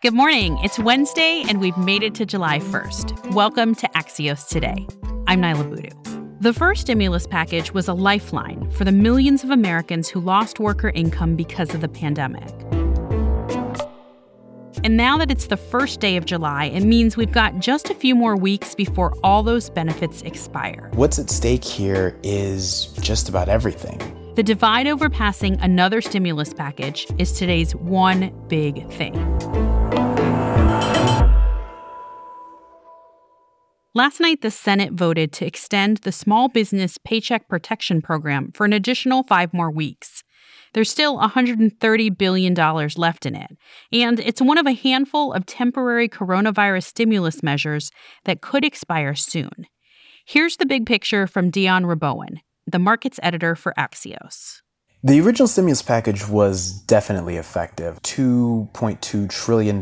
Good morning. It's Wednesday, and we've made it to July 1st. Welcome to Axios Today. I'm Niala Boodhoo. The first stimulus package was a lifeline for the millions of Americans who lost worker income because of the pandemic. And now that it's the first day of July, it means we've got just a few more weeks before all those benefits expire. What's at stake here is just about everything. The divide over passing another stimulus package is today's one big thing. Last night, the Senate voted to extend the Small Business Paycheck Protection Program for an additional five more weeks. There's still $130 billion left in it, and it's one of a handful of temporary coronavirus stimulus measures that could expire soon. Here's the big picture from Dion Rabouin, the markets editor for Axios. The original stimulus package was definitely effective. $2.2 trillion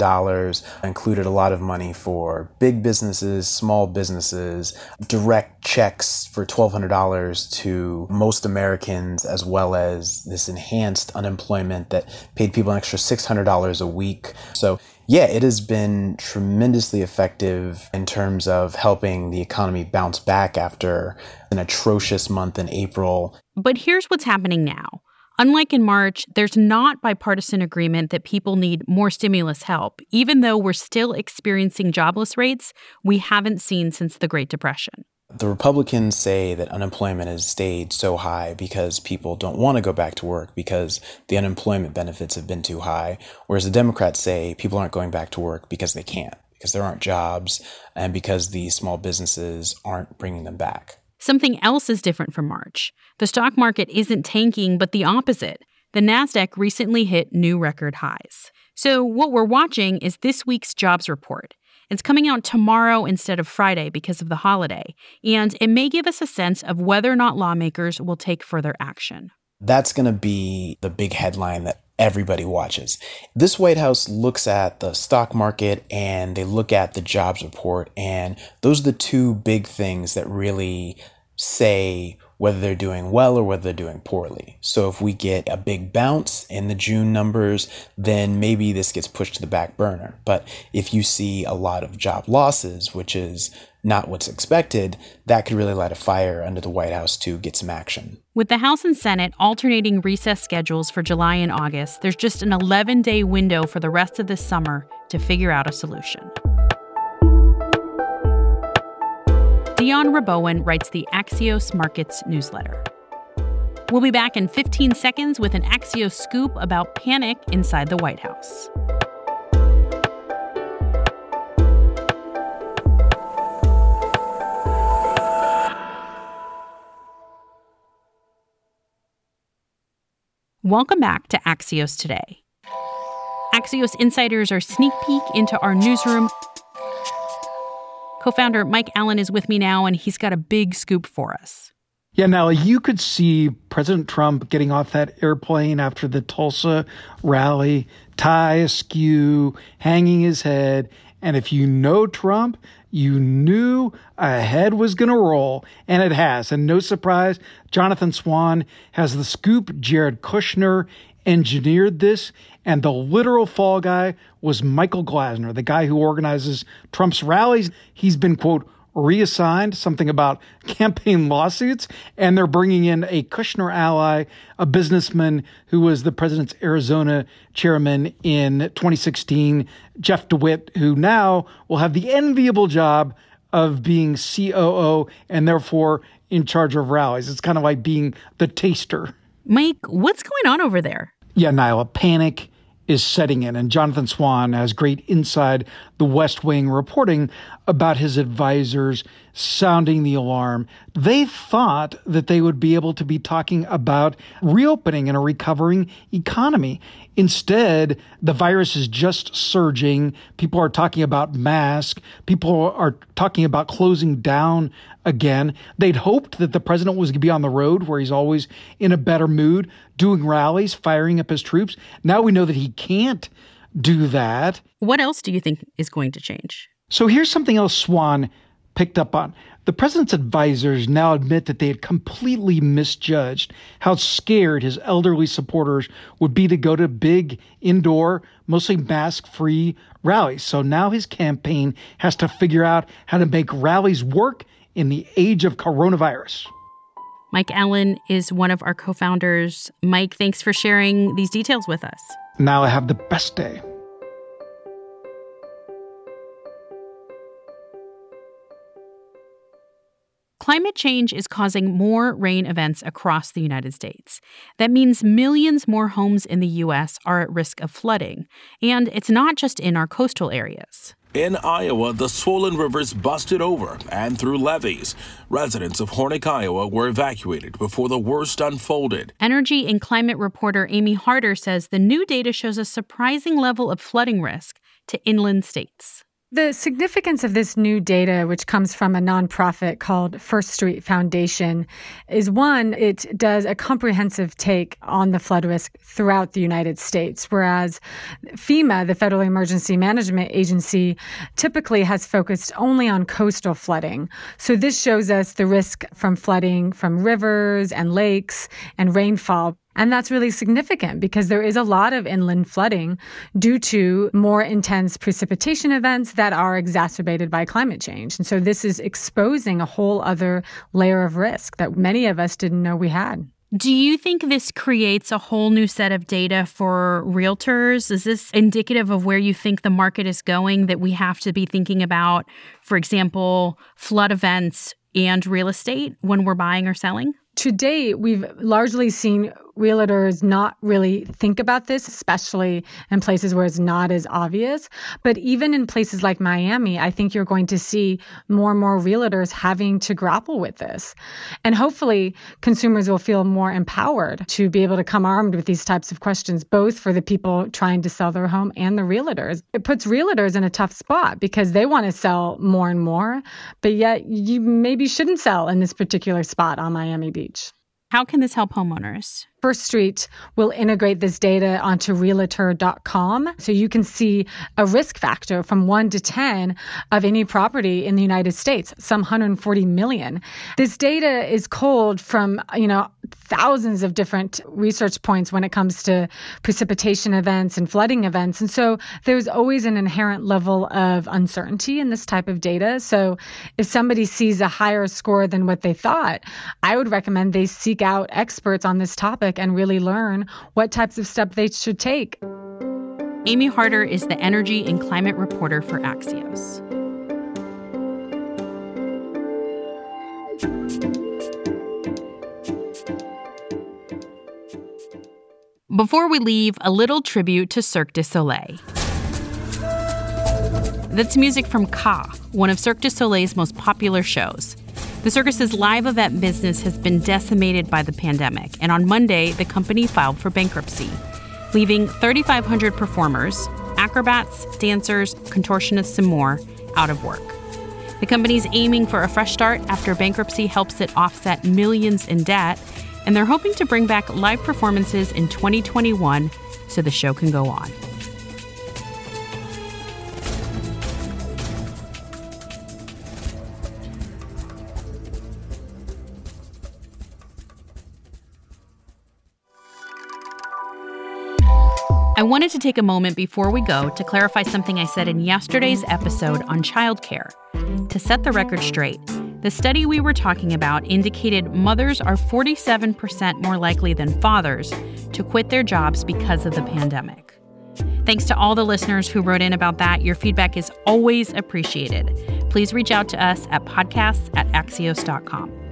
included a lot of money for big businesses, small businesses, direct checks for $1,200 to most Americans, as well as this enhanced unemployment that paid people an extra $600 a week. So yeah, it has been tremendously effective in terms of helping the economy bounce back after an atrocious month in April. But here's what's happening now. Unlike in March, there's not bipartisan agreement that people need more stimulus help, even though we're still experiencing jobless rates we haven't seen since the Great Depression. The Republicans say that unemployment has stayed so high because people don't want to go back to work because the unemployment benefits have been too high. Whereas the Democrats say people aren't going back to work because they can't, because there aren't jobs, and because the small businesses aren't bringing them back. Something else is different from March. The stock market isn't tanking, but the opposite. The NASDAQ recently hit new record highs. So, what we're watching is this week's jobs report. It's coming out tomorrow instead of Friday because of the holiday, and it may give us a sense of whether or not lawmakers will take further action. That's going to be the big headline that everybody watches. This White House looks at the stock market and they look at the jobs report, and those are the two big things that really say whether they're doing well or whether they're doing poorly. So if we get a big bounce in the June numbers, then maybe this gets pushed to the back burner. But if you see a lot of job losses, which is not what's expected, that could really light a fire under the White House to get some action. With the House and Senate alternating recess schedules for July and August, there's just an 11 day window for the rest of this summer to figure out a solution. Dion Rabouin writes the Axios Markets newsletter. We'll be back in 15 seconds with an Axios scoop about panic inside the White House. Welcome back to Axios Today. Axios insiders are sneak peek into our newsroom Co founder Mike Allen is with me now, and he's got a big scoop for us. Yeah, now you could see President Trump getting off that airplane after the Tulsa rally, tie askew, hanging his head. And if you know Trump, you knew a head was going to roll, and it has. And no surprise, Jonathan Swan has the scoop. Jared Kushner engineered this, and the literal fall guy was Michael Glassner, the guy who organizes Trump's rallies. He's been, quote, reassigned something about campaign lawsuits, and they're bringing in a Kushner ally, a businessman who was the president's Arizona chairman in 2016, Jeff DeWitt, who now will have the enviable job of being COO and therefore in charge of rallies. It's kind of like being the taster. Mike, what's going on over there? Yeah, Niala, panic is setting in, and Jonathan Swan has great inside the West Wing reporting about his advisors sounding the alarm. They thought that they would be able to be talking about reopening and a recovering economy. Instead, the virus is just surging. People are talking about masks. People are talking about closing down again. They'd hoped that the president was going to be on the road where he's always in a better mood, doing rallies, firing up his troops. Now we know that he can't do that. What else do you think is going to change? So here's something else Swan picked up on. The president's advisors now admit that they had completely misjudged how scared his elderly supporters would be to go to big, indoor, mostly mask free rallies. So now his campaign has to figure out how to make rallies work in the age of coronavirus. Mike Allen is one of our co founders. Mike, thanks for sharing these details with us. Now I have the best day. Climate change is causing more rain events across the United States. That means millions more homes in the U.S. are at risk of flooding. And it's not just in our coastal areas. In Iowa, the swollen rivers busted over and through levees. Residents of Hornick, Iowa were evacuated before the worst unfolded. Energy and climate reporter Amy Harder says the new data shows a surprising level of flooding risk to inland states. The significance of this new data, which comes from a nonprofit called First Street Foundation, is one, it does a comprehensive take on the flood risk throughout the United States, whereas FEMA, the Federal Emergency Management Agency, typically has focused only on coastal flooding. So this shows us the risk from flooding from rivers and lakes and rainfall and that's really significant because there is a lot of inland flooding due to more intense precipitation events that are exacerbated by climate change. And so this is exposing a whole other layer of risk that many of us didn't know we had. Do you think this creates a whole new set of data for realtors? Is this indicative of where you think the market is going that we have to be thinking about, for example, flood events and real estate when we're buying or selling? To date, we've largely seen realtors not really think about this, especially in places where it's not as obvious. But even in places like Miami, I think you're going to see more and more realtors having to grapple with this. And hopefully, consumers will feel more empowered to be able to come armed with these types of questions, both for the people trying to sell their home and the realtors. It puts realtors in a tough spot because they want to sell more and more, but yet you maybe shouldn't sell in this particular spot on Miami Beach. How can this help homeowners? First Street will integrate this data onto realtor.com so you can see a risk factor from 1 to 10 of any property in the United States, some 140 million. This data is culled from, you know, thousands of different research points when it comes to precipitation events and flooding events. And so there's always an inherent level of uncertainty in this type of data. So if somebody sees a higher score than what they thought, I would recommend they seek out experts on this topic and really learn what types of steps they should take. Amy Harder is the energy and climate reporter for Axios. Before we leave, a little tribute to Cirque du Soleil. That's music from Ka, one of Cirque du Soleil's most popular shows. The circus's live event business has been decimated by the pandemic, and on Monday, the company filed for bankruptcy, leaving 3,500 performers, acrobats, dancers, contortionists, and more out of work. The company's aiming for a fresh start after bankruptcy helps it offset millions in debt, and they're hoping to bring back live performances in 2021 so the show can go on. I wanted to take a moment before we go to clarify something I said in yesterday's episode on childcare. To set the record straight, the study we were talking about indicated mothers are 47% more likely than fathers to quit their jobs because of the pandemic. Thanks to all the listeners who wrote in about that. Your feedback is always appreciated. Please reach out to us at podcasts at axios.com.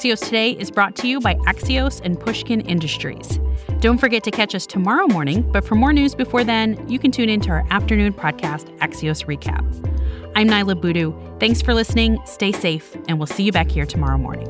Axios Today is brought to you by Axios and Pushkin Industries. Don't forget to catch us tomorrow morning, but for more news before then, you can tune into our afternoon podcast, Axios Recap. I'm Niala Boodhoo. Thanks for listening, stay safe, and we'll see you back here tomorrow morning.